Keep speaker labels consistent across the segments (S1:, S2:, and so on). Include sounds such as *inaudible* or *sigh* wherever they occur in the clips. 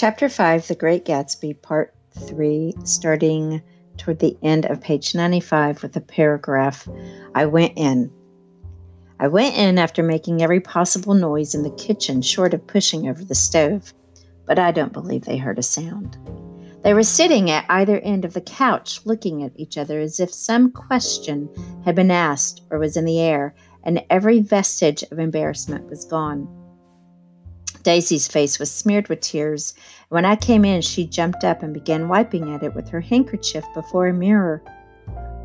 S1: Chapter 5 The Great Gatsby, Part 3, starting toward the end of page 95 with the paragraph I went in. I went in after making every possible noise in the kitchen, short of pushing over the stove, but I don't believe they heard a sound. They were sitting at either end of the couch, looking at each other as if some question had been asked or was in the air, and every vestige of embarrassment was gone. Daisy's face was smeared with tears. When I came in, she jumped up and began wiping at it with her handkerchief before a mirror.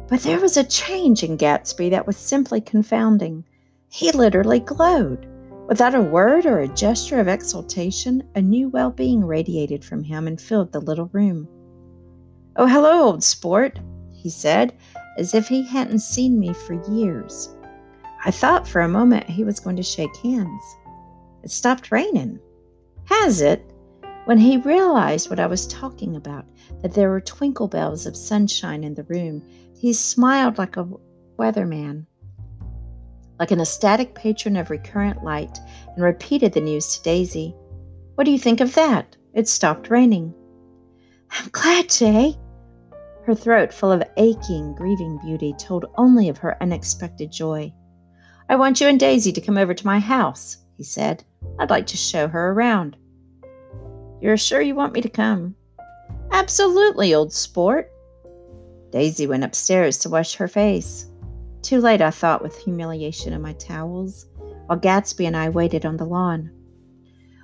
S1: But there was a change in Gatsby that was simply confounding. He literally glowed. Without a word or a gesture of exultation, a new well being radiated from him and filled the little room. Oh, hello, old sport, he said, as if he hadn't seen me for years. I thought for a moment he was going to shake hands. It stopped raining. Has it? When he realized what I was talking about, that there were twinkle bells of sunshine in the room, he smiled like a weatherman, like an ecstatic patron of recurrent light, and repeated the news to Daisy. What do you think of that? It stopped raining. I'm glad, Jay. Her throat, full of aching, grieving beauty, told only of her unexpected joy. I want you and Daisy to come over to my house, he said. I'd like to show her around. You're sure you want me to come? Absolutely, old sport. Daisy went upstairs to wash her face. Too late, I thought, with humiliation in my towels, while Gatsby and I waited on the lawn.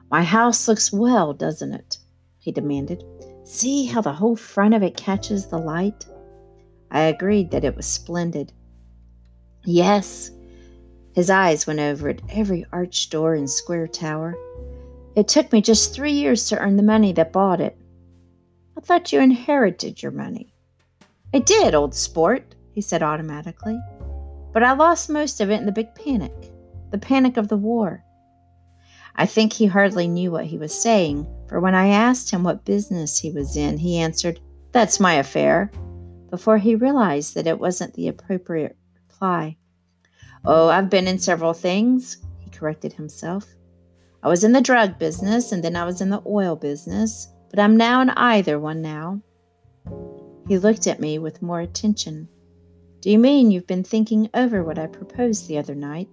S1: My house looks well, doesn't it? he demanded. See how the whole front of it catches the light? I agreed that it was splendid. Yes, his eyes went over at every arched door and square tower. It took me just three years to earn the money that bought it. I thought you inherited your money. I did, old sport, he said automatically. But I lost most of it in the big panic, the panic of the war. I think he hardly knew what he was saying, for when I asked him what business he was in, he answered, That's my affair, before he realized that it wasn't the appropriate reply. Oh, I've been in several things, he corrected himself. I was in the drug business and then I was in the oil business, but I'm now in either one now. He looked at me with more attention. Do you mean you've been thinking over what I proposed the other night?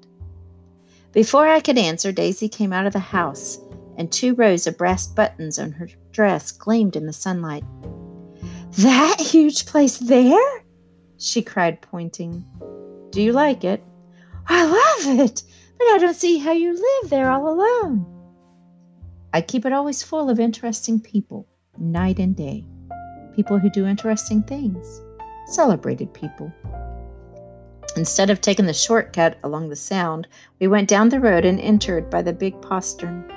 S1: Before I could answer, Daisy came out of the house, and two rows of brass buttons on her dress gleamed in the sunlight. That huge place there? she cried, pointing. Do you like it? I love it, but I don't see how you live there all alone. I keep it always full of interesting people, night and day. People who do interesting things, celebrated people. Instead of taking the shortcut along the Sound, we went down the road and entered by the big postern.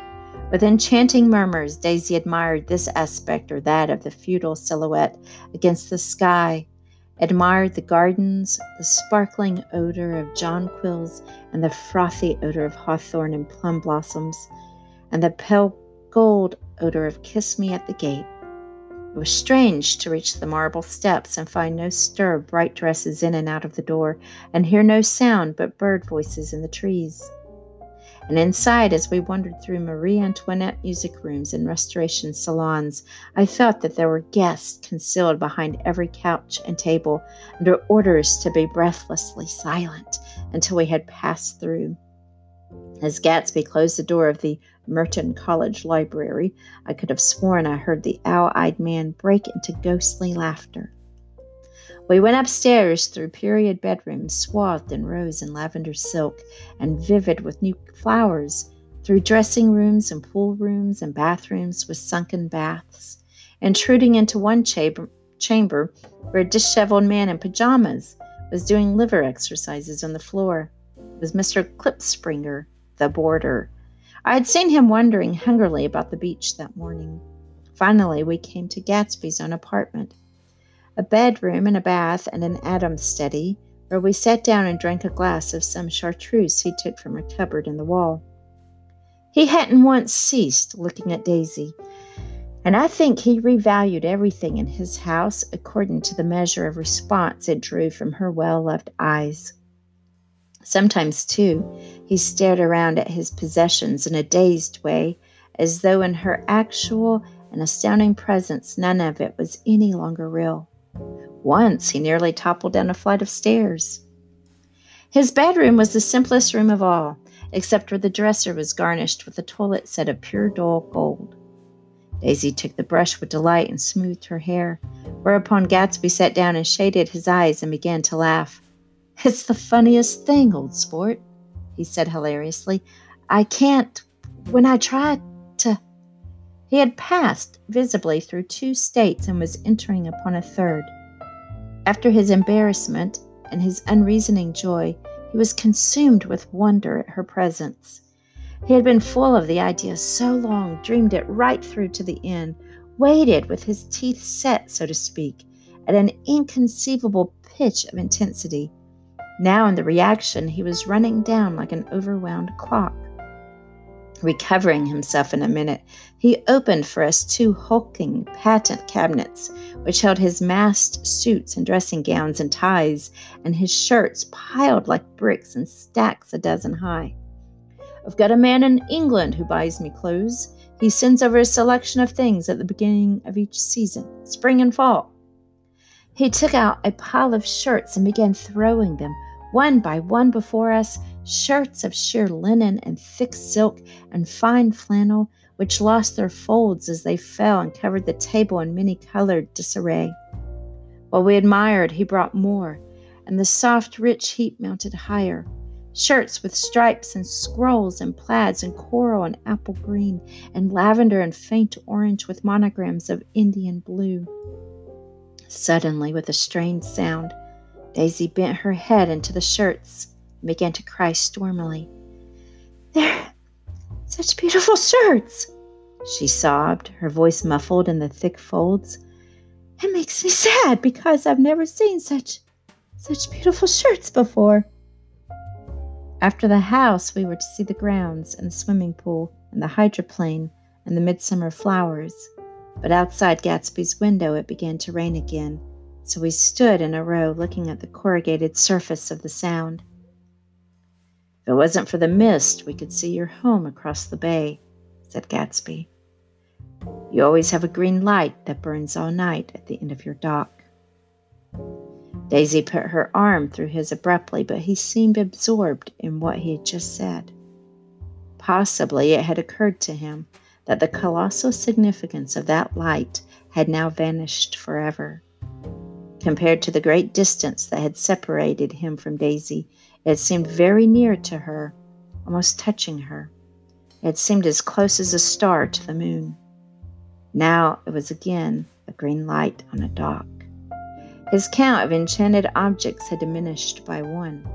S1: With enchanting murmurs, Daisy admired this aspect or that of the feudal silhouette against the sky admired the gardens, the sparkling odor of jonquils, and the frothy odor of hawthorn and plum blossoms, and the pale gold odor of kiss me at the gate. It was strange to reach the marble steps and find no stir of bright dresses in and out of the door, and hear no sound but bird voices in the trees and inside, as we wandered through Marie Antoinette music rooms and restoration salons, I felt that there were guests concealed behind every couch and table, under orders to be breathlessly silent until we had passed through. As Gatsby closed the door of the Merton College Library, I could have sworn I heard the owl eyed man break into ghostly laughter. We went upstairs through period bedrooms swathed in rose and lavender silk and vivid with new flowers, through dressing rooms and pool rooms and bathrooms with sunken baths, intruding into one chamber, chamber where a disheveled man in pajamas was doing liver exercises on the floor. It was Mr. Klipspringer, the boarder. I had seen him wandering hungrily about the beach that morning. Finally, we came to Gatsby's own apartment a bedroom and a bath and an Adam's study, where we sat down and drank a glass of some chartreuse he took from a cupboard in the wall. He hadn't once ceased looking at Daisy, and I think he revalued everything in his house according to the measure of response it drew from her well loved eyes. Sometimes, too, he stared around at his possessions in a dazed way, as though in her actual and astounding presence, none of it was any longer real. Once he nearly toppled down a flight of stairs. His bedroom was the simplest room of all, except where the dresser was garnished with a toilet set of pure dull gold. Daisy took the brush with delight and smoothed her hair, whereupon Gatsby sat down and shaded his eyes and began to laugh. It's the funniest thing, old sport, he said hilariously. I can't, when I try. He had passed visibly through two states and was entering upon a third. After his embarrassment and his unreasoning joy, he was consumed with wonder at her presence. He had been full of the idea so long, dreamed it right through to the end, waited with his teeth set, so to speak, at an inconceivable pitch of intensity. Now, in the reaction, he was running down like an overwound clock. Recovering himself in a minute, he opened for us two hulking patent cabinets, which held his massed suits and dressing gowns and ties, and his shirts piled like bricks in stacks a dozen high. I've got a man in England who buys me clothes. He sends over a selection of things at the beginning of each season, spring and fall. He took out a pile of shirts and began throwing them one by one before us, shirts of sheer linen and thick silk and fine flannel, which lost their folds as they fell and covered the table in many colored disarray. While we admired, he brought more, and the soft, rich heap mounted higher shirts with stripes and scrolls and plaids and coral and apple green and lavender and faint orange with monograms of Indian blue. Suddenly, with a strained sound, Daisy bent her head into the shirts and began to cry stormily. They're such beautiful shirts, she sobbed, her voice muffled in the thick folds. It makes me sad because I've never seen such such beautiful shirts before. After the house, we were to see the grounds and the swimming pool and the hydroplane and the midsummer flowers. But outside Gatsby's window, it began to rain again, so we stood in a row looking at the corrugated surface of the sound. If it wasn't for the mist, we could see your home across the bay, said Gatsby. You always have a green light that burns all night at the end of your dock. Daisy put her arm through his abruptly, but he seemed absorbed in what he had just said. Possibly it had occurred to him that the colossal significance of that light had now vanished forever. Compared to the great distance that had separated him from Daisy, it seemed very near to her, almost touching her. It seemed as close as a star to the moon. Now it was again a green light on a dock. His count of enchanted objects had diminished by one.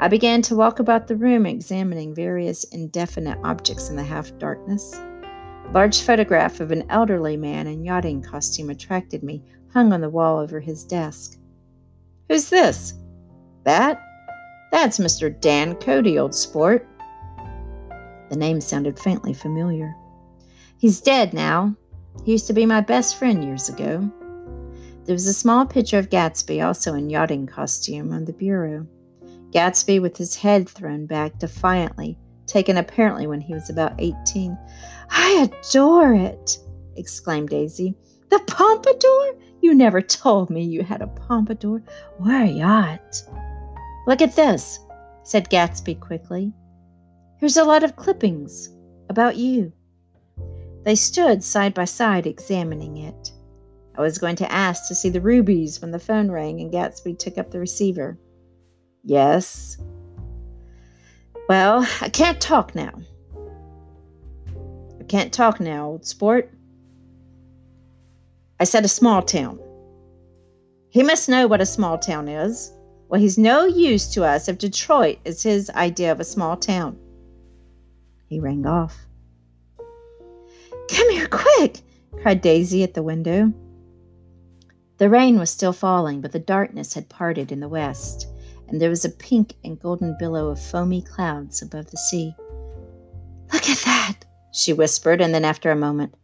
S1: I began to walk about the room examining various indefinite objects in the half darkness. A large photograph of an elderly man in yachting costume attracted me, hung on the wall over his desk. Who's this? That? That's Mr. Dan Cody, old sport. The name sounded faintly familiar. He's dead now. He used to be my best friend years ago. There was a small picture of Gatsby, also in yachting costume, on the bureau. Gatsby with his head thrown back defiantly, taken apparently when he was about 18. I adore it, exclaimed Daisy. The pompadour? You never told me you had a pompadour or a yacht. Look at this, said Gatsby quickly. Here's a lot of clippings about you. They stood side by side examining it. I was going to ask to see the rubies when the phone rang and Gatsby took up the receiver. Yes. Well, I can't talk now. I can't talk now, old sport. I said a small town. He must know what a small town is. Well, he's no use to us if Detroit is his idea of a small town. He rang off. Come here, quick! cried Daisy at the window. The rain was still falling, but the darkness had parted in the west, and there was a pink and golden billow of foamy clouds above the sea. Look at that, she whispered, and then after a moment,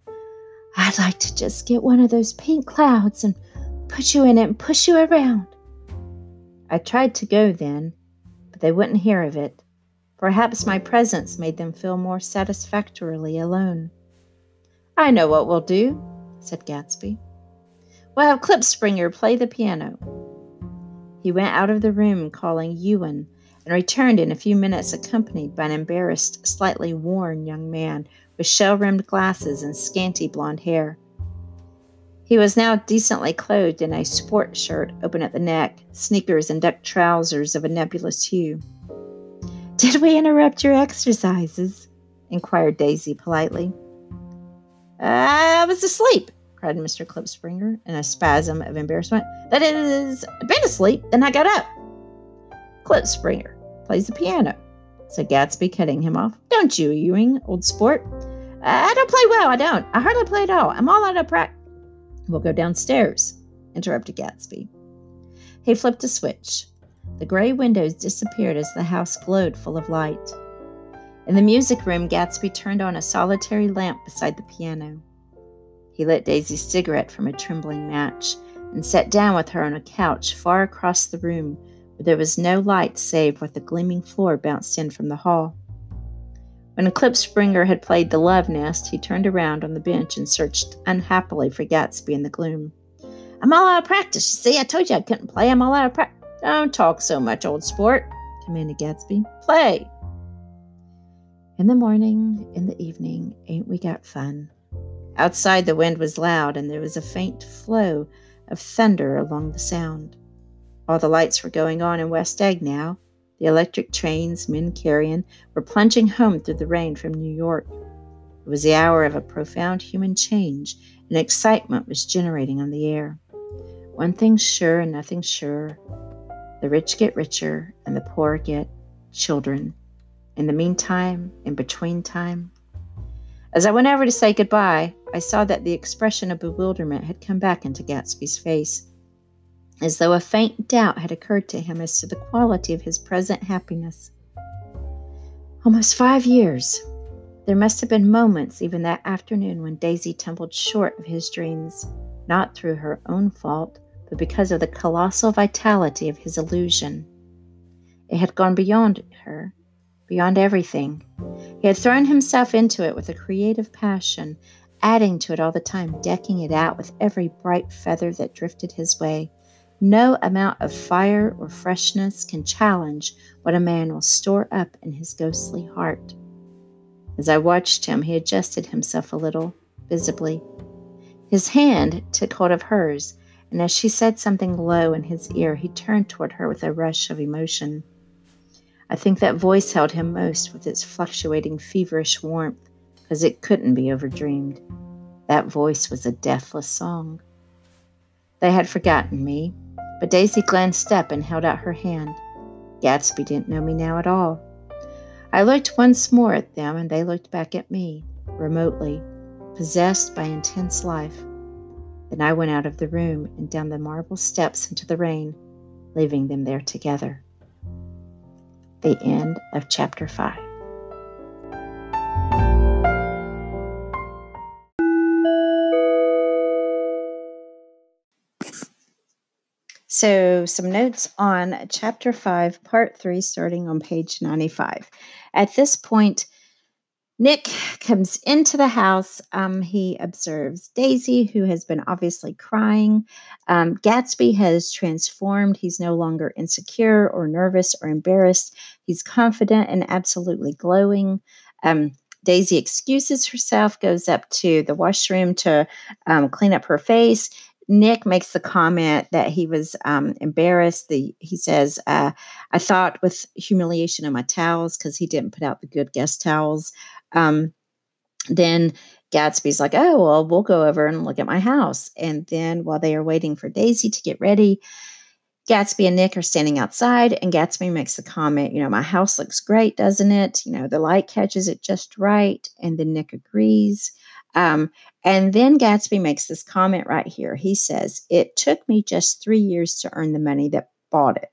S1: I'd like to just get one of those pink clouds and put you in it and push you around. I tried to go then, but they wouldn't hear of it. Perhaps my presence made them feel more satisfactorily alone. I know what we'll do, said Gatsby. We'll have Klipspringer play the piano. He went out of the room calling Ewing and returned in a few minutes accompanied by an embarrassed, slightly worn young man with shell rimmed glasses and scanty blond hair. He was now decently clothed in a sport shirt open at the neck, sneakers, and duck trousers of a nebulous hue. Did we interrupt your exercises? inquired Daisy politely. I was asleep, cried Mr. Klipspringer in a spasm of embarrassment. That is, I'd been asleep, then I got up. Klipspringer plays the piano, said Gatsby, cutting him off. Don't you, Ewing, old sport? I don't play well, I don't. I hardly play at all. I'm all out of practice. We'll go downstairs, interrupted Gatsby. He flipped a switch. The gray windows disappeared as the house glowed full of light. In the music room, Gatsby turned on a solitary lamp beside the piano. He lit Daisy's cigarette from a trembling match and sat down with her on a couch far across the room where there was no light save what the gleaming floor bounced in from the hall. When Klipspringer had played the love nest, he turned around on the bench and searched unhappily for Gatsby in the gloom. I'm all out of practice, you see. I told you I couldn't play. I'm all out of practice. Don't talk so much, old sport, commanded Gatsby. Play. In the morning, in the evening, ain't we got fun? Outside, the wind was loud, and there was a faint flow of thunder along the sound. All the lights were going on in West Egg now, the electric trains, men carrying, were plunging home through the rain from New York. It was the hour of a profound human change, and excitement was generating on the air. One thing's sure and nothing sure the rich get richer, and the poor get children. In the meantime, in between time, as I went over to say goodbye, I saw that the expression of bewilderment had come back into Gatsby's face as though a faint doubt had occurred to him as to the quality of his present happiness. Almost five years. There must have been moments, even that afternoon, when Daisy tumbled short of his dreams, not through her own fault, but because of the colossal vitality of his illusion. It had gone beyond her, beyond everything. He had thrown himself into it with a creative passion, adding to it all the time, decking it out with every bright feather that drifted his way no amount of fire or freshness can challenge what a man will store up in his ghostly heart. As I watched him, he adjusted himself a little, visibly. His hand took hold of hers, and as she said something low in his ear, he turned toward her with a rush of emotion. I think that voice held him most with its fluctuating feverish warmth, because it couldn't be overdreamed. That voice was a deathless song. They had forgotten me, but Daisy glanced up and held out her hand. Gatsby didn't know me now at all. I looked once more at them, and they looked back at me, remotely, possessed by intense life. Then I went out of the room and down the marble steps into the rain, leaving them there together. The end of chapter 5. So, some notes on chapter 5, part 3, starting on page 95. At this point, Nick comes into the house. Um, he observes Daisy, who has been obviously crying. Um, Gatsby has transformed. He's no longer insecure or nervous or embarrassed. He's confident and absolutely glowing. Um, Daisy excuses herself, goes up to the washroom to um, clean up her face. Nick makes the comment that he was um, embarrassed. The, he says, uh, I thought with humiliation of my towels because he didn't put out the good guest towels. Um, then Gatsby's like, oh, well, we'll go over and look at my house. And then while they are waiting for Daisy to get ready, Gatsby and Nick are standing outside, and Gatsby makes the comment, you know, my house looks great, doesn't it? You know, the light catches it just right. And then Nick agrees. Um, and then Gatsby makes this comment right here. He says, It took me just three years to earn the money that bought it.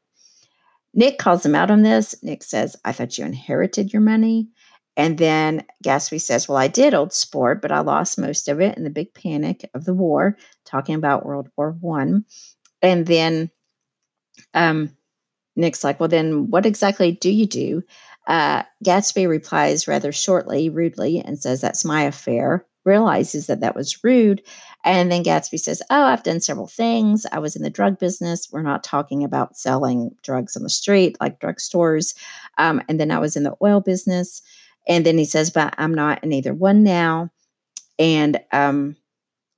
S1: Nick calls him out on this. Nick says, I thought you inherited your money. And then Gatsby says, Well, I did, old sport, but I lost most of it in the big panic of the war, talking about World War One. And then um, Nick's like, Well, then what exactly do you do? Uh, Gatsby replies rather shortly, rudely, and says, That's my affair realizes that that was rude. And then Gatsby says, Oh, I've done several things. I was in the drug business. We're not talking about selling drugs on the street like drugstores. Um, and then I was in the oil business. And then he says, But I'm not in either one now. And um,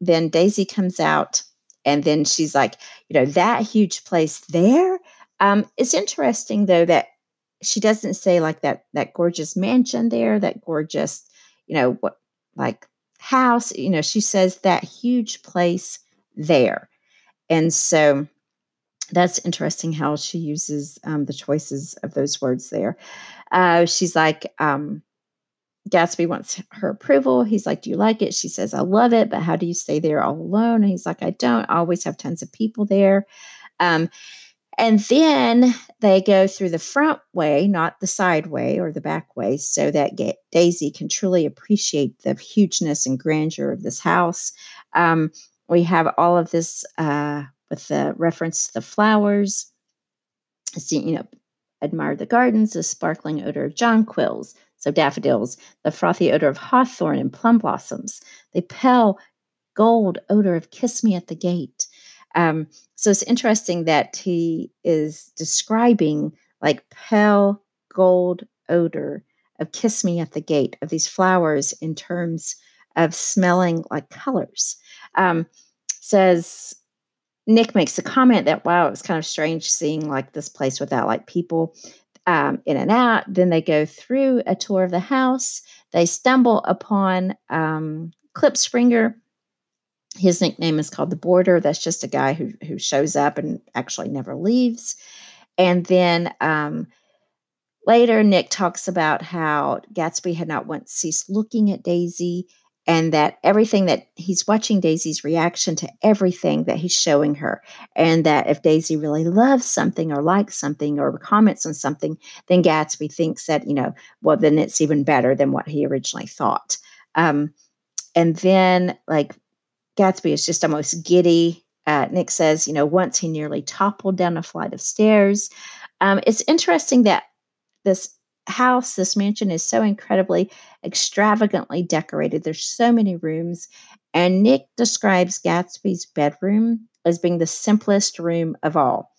S1: then Daisy comes out. And then she's like, You know, that huge place there. Um, it's interesting, though, that she doesn't say like that that gorgeous mansion there, that gorgeous, you know, what like house. You know, she says that huge place there. And so that's interesting how she uses um, the choices of those words there. Uh, she's like, um, Gatsby wants her approval. He's like, Do you like it? She says, I love it, but how do you stay there all alone? And he's like, I don't. I always have tons of people there. Um, and then they go through the front way, not the side way or the back way, so that Daisy can truly appreciate the hugeness and grandeur of this house. Um, we have all of this uh, with the reference to the flowers. See, you know, admire the gardens, the sparkling odor of jonquils, so daffodils, the frothy odor of hawthorn and plum blossoms, the pale gold odor of kiss me at the gate. Um, so it's interesting that he is describing like pale gold odor of kiss me at the gate of these flowers in terms of smelling like colors. Um, says Nick makes a comment that wow, it was kind of strange seeing like this place without like people um, in and out. Then they go through a tour of the house. They stumble upon um, Klipspringer, his nickname is called the Boarder. That's just a guy who who shows up and actually never leaves. And then um, later, Nick talks about how Gatsby had not once ceased looking at Daisy, and that everything that he's watching Daisy's reaction to everything that he's showing her, and that if Daisy really loves something or likes something or comments on something, then Gatsby thinks that you know, well, then it's even better than what he originally thought. Um, and then like Gatsby is just almost giddy. Uh, Nick says, you know, once he nearly toppled down a flight of stairs. Um, it's interesting that this house, this mansion, is so incredibly extravagantly decorated. There's so many rooms. And Nick describes Gatsby's bedroom as being the simplest room of all,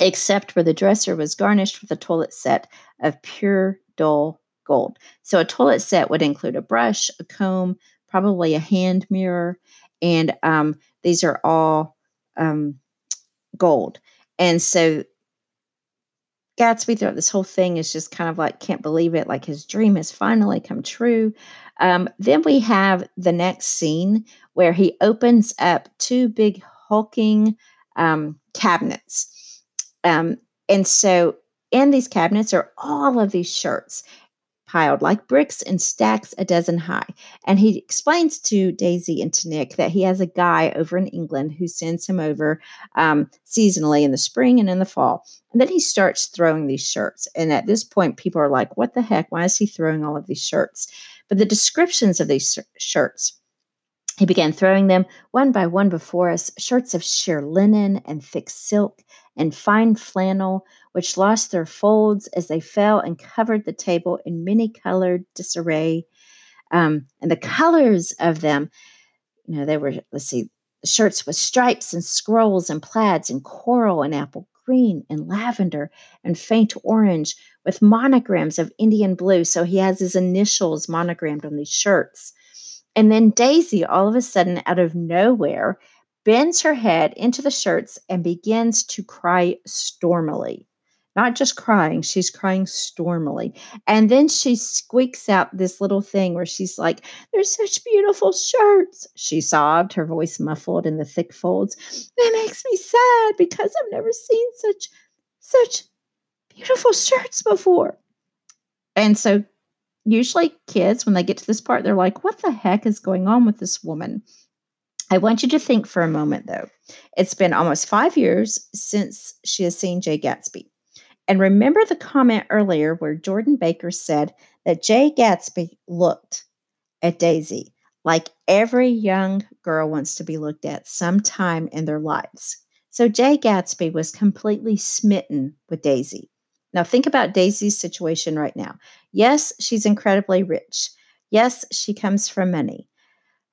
S1: except where the dresser was garnished with a toilet set of pure, dull gold. So a toilet set would include a brush, a comb, probably a hand mirror, and um, these are all um, gold. And so Gatsby throughout this whole thing is just kind of like can't believe it, like his dream has finally come true. Um, then we have the next scene where he opens up two big hulking um, cabinets. Um, and so in these cabinets are all of these shirts piled like bricks in stacks a dozen high. And he explains to Daisy and to Nick that he has a guy over in England who sends him over um, seasonally in the spring and in the fall. And then he starts throwing these shirts. And at this point, people are like, what the heck? Why is he throwing all of these shirts? But the descriptions of these shirts, he began throwing them one by one before us shirts of sheer linen and thick silk and fine flannel, which lost their folds as they fell and covered the table in many colored disarray. Um, and the colors of them, you know, they were, let's see, shirts with stripes and scrolls and plaids and coral and apple green and lavender and faint orange with monograms of Indian blue. So he has his initials monogrammed on these shirts. And then Daisy, all of a sudden, out of nowhere, bends her head into the shirts and begins to cry stormily. Not just crying, she's crying stormily. And then she squeaks out this little thing where she's like, They're such beautiful shirts. She sobbed, her voice muffled in the thick folds. It makes me sad because I've never seen such, such beautiful shirts before. And so usually kids, when they get to this part, they're like, What the heck is going on with this woman? I want you to think for a moment, though. It's been almost five years since she has seen Jay Gatsby. And remember the comment earlier where Jordan Baker said that Jay Gatsby looked at Daisy like every young girl wants to be looked at sometime in their lives. So Jay Gatsby was completely smitten with Daisy. Now, think about Daisy's situation right now. Yes, she's incredibly rich. Yes, she comes from money.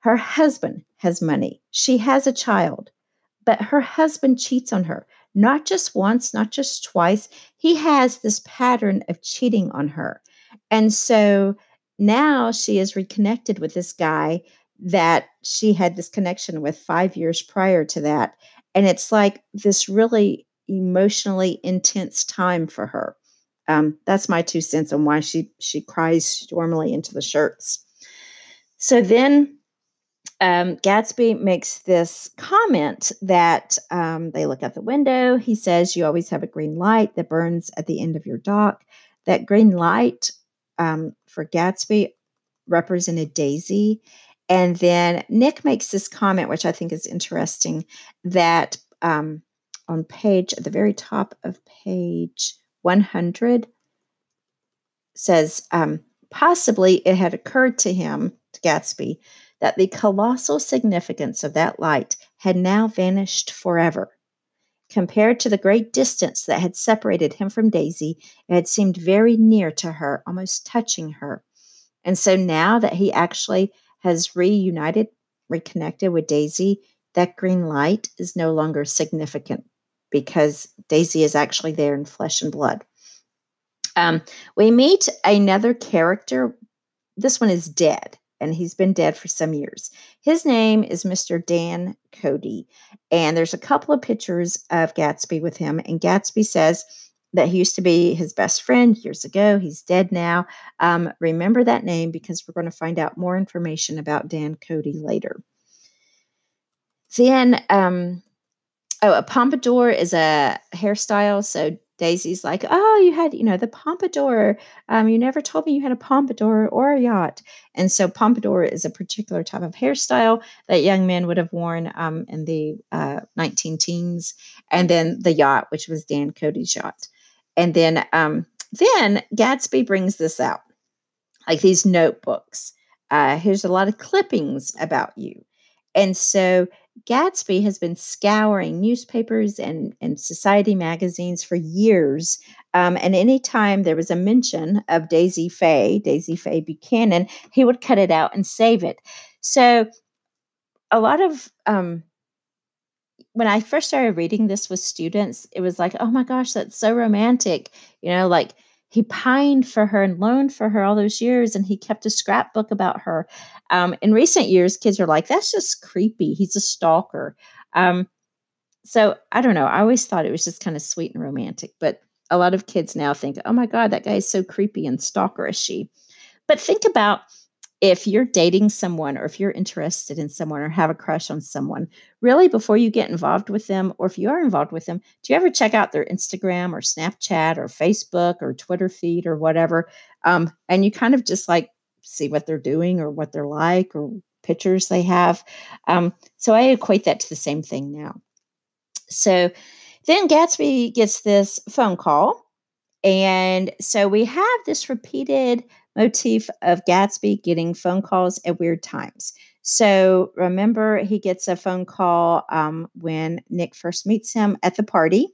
S1: Her husband has money. She has a child, but her husband cheats on her, not just once, not just twice. He has this pattern of cheating on her. And so now she is reconnected with this guy that she had this connection with five years prior to that. And it's like this really emotionally intense time for her. Um, that's my two cents on why she she cries stormily into the shirts. So then um, Gatsby makes this comment that um, they look out the window. He says, You always have a green light that burns at the end of your dock. That green light um, for Gatsby represented Daisy. And then Nick makes this comment, which I think is interesting, that um, on page, at the very top of page 100, says um, possibly it had occurred to him, to Gatsby, that the colossal significance of that light had now vanished forever. Compared to the great distance that had separated him from Daisy, it had seemed very near to her, almost touching her. And so now that he actually has reunited, reconnected with Daisy, that green light is no longer significant because Daisy is actually there in flesh and blood. Um, we meet another character. This one is dead, and he's been dead for some years. His name is Mr. Dan Cody, and there's a couple of pictures of Gatsby with him. And Gatsby says that he used to be his best friend years ago. He's dead now. Um, remember that name because we're going to find out more information about Dan Cody later. Then, um, oh, a pompadour is a hairstyle. So Daisy's like, oh, you had, you know, the pompadour. Um, you never told me you had a pompadour or a yacht. And so pompadour is a particular type of hairstyle that young men would have worn um, in the uh, 19 teens. And then the yacht, which was Dan Cody's yacht. And then, um, then Gatsby brings this out, like these notebooks. Uh, here's a lot of clippings about you. And so Gatsby has been scouring newspapers and, and society magazines for years. Um, and anytime there was a mention of Daisy Fay, Daisy Fay Buchanan, he would cut it out and save it. So a lot of um, when I first started reading this with students, it was like, oh my gosh, that's so romantic. You know, like he pined for her and loaned for her all those years, and he kept a scrapbook about her. Um, in recent years, kids are like, that's just creepy. He's a stalker. Um, so I don't know. I always thought it was just kind of sweet and romantic, but a lot of kids now think, oh my God, that guy is so creepy and stalkerish. But think about if you're dating someone or if you're interested in someone or have a crush on someone, really before you get involved with them, or if you are involved with them, do you ever check out their Instagram or Snapchat or Facebook or Twitter feed or whatever? Um, and you kind of just like see what they're doing or what they're like or pictures they have. Um, so I equate that to the same thing now. So then Gatsby gets this phone call. And so we have this repeated motif of Gatsby getting phone calls at weird times. So remember, he gets a phone call um, when Nick first meets him at the party,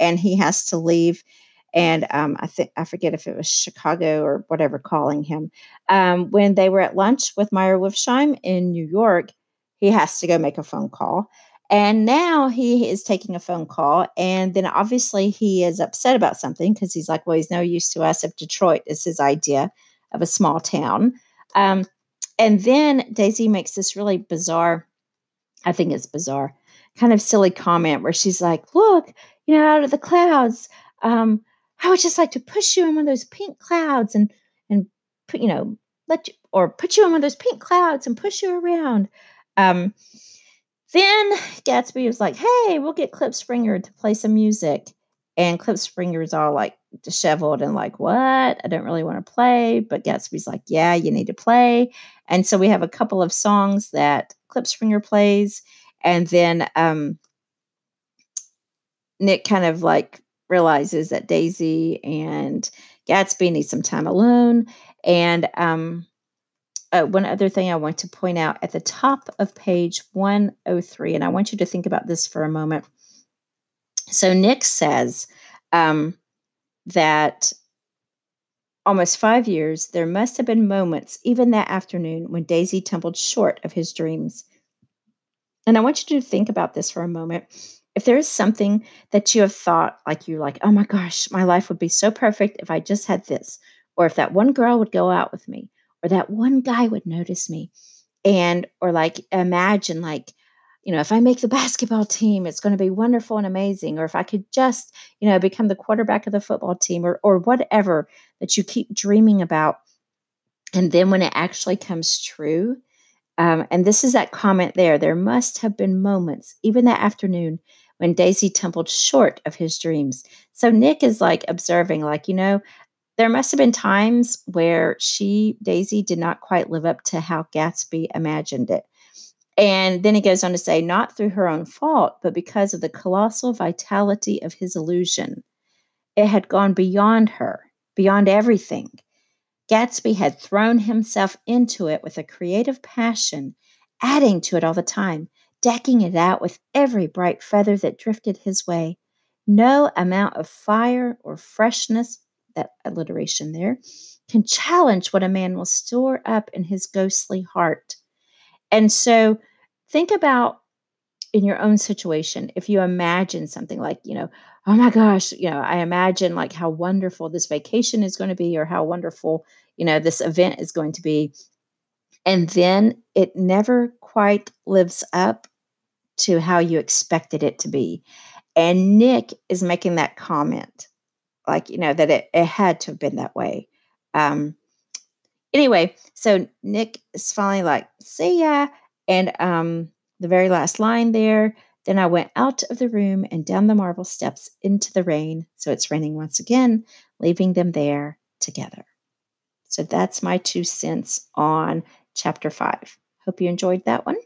S1: and he has to leave. And um, I think I forget if it was Chicago or whatever calling him. Um, when they were at lunch with Meyer Wolfsheim in New York, he has to go make a phone call. And now he is taking a phone call. And then obviously he is upset about something because he's like, well, he's no use to us if Detroit is his idea of a small town. Um, and then Daisy makes this really bizarre, I think it's bizarre, kind of silly comment where she's like, Look, you know, out of the clouds, um, I would just like to push you in one of those pink clouds and, and put, you know, let you, or put you in one of those pink clouds and push you around. Um, then Gatsby was like, Hey, we'll get Klipspringer to play some music. And Klipspringer's all like, disheveled and like, what? I don't really want to play. But Gatsby's like, yeah, you need to play. And so we have a couple of songs that Klipspringer plays. And then um, Nick kind of like realizes that Daisy and Gatsby need some time alone. And um, uh, one other thing I want to point out at the top of page 103, and I want you to think about this for a moment. So Nick says, um, that almost five years, there must have been moments, even that afternoon, when Daisy tumbled short of his dreams. And I want you to think about this for a moment. If there is something that you have thought, like you're like, oh my gosh, my life would be so perfect if I just had this, or if that one girl would go out with me, or that one guy would notice me, and, or like imagine, like, you know, if I make the *laughs* basketball team, it's going to be wonderful and amazing. Or if I could just, you know, become the quarterback of the football team or, or whatever that you keep dreaming about. And then when it actually comes true, um, and this is that comment there, there must have been moments, even that afternoon, when Daisy tumbled short of his dreams. So Nick is like observing, like, you know, there must have been times where she, Daisy, did not quite live up to how Gatsby imagined it. And then he goes on to say, not through her own fault, but because of the colossal vitality of his illusion. It had gone beyond her, beyond everything. Gatsby had thrown himself into it with a creative passion, adding to it all the time, decking it out with every bright feather that drifted his way. No amount of fire or freshness, that alliteration there, can challenge what a man will store up in his ghostly heart. And so think about in your own situation, if you imagine something like, you know, oh my gosh, you know, I imagine like how wonderful this vacation is going to be or how wonderful, you know, this event is going to be. And then it never quite lives up to how you expected it to be. And Nick is making that comment, like, you know, that it, it had to have been that way. Um, Anyway, so Nick is finally like, see ya. And um, the very last line there, then I went out of the room and down the marble steps into the rain. So it's raining once again, leaving them there together. So that's my two cents on chapter five. Hope you enjoyed that one.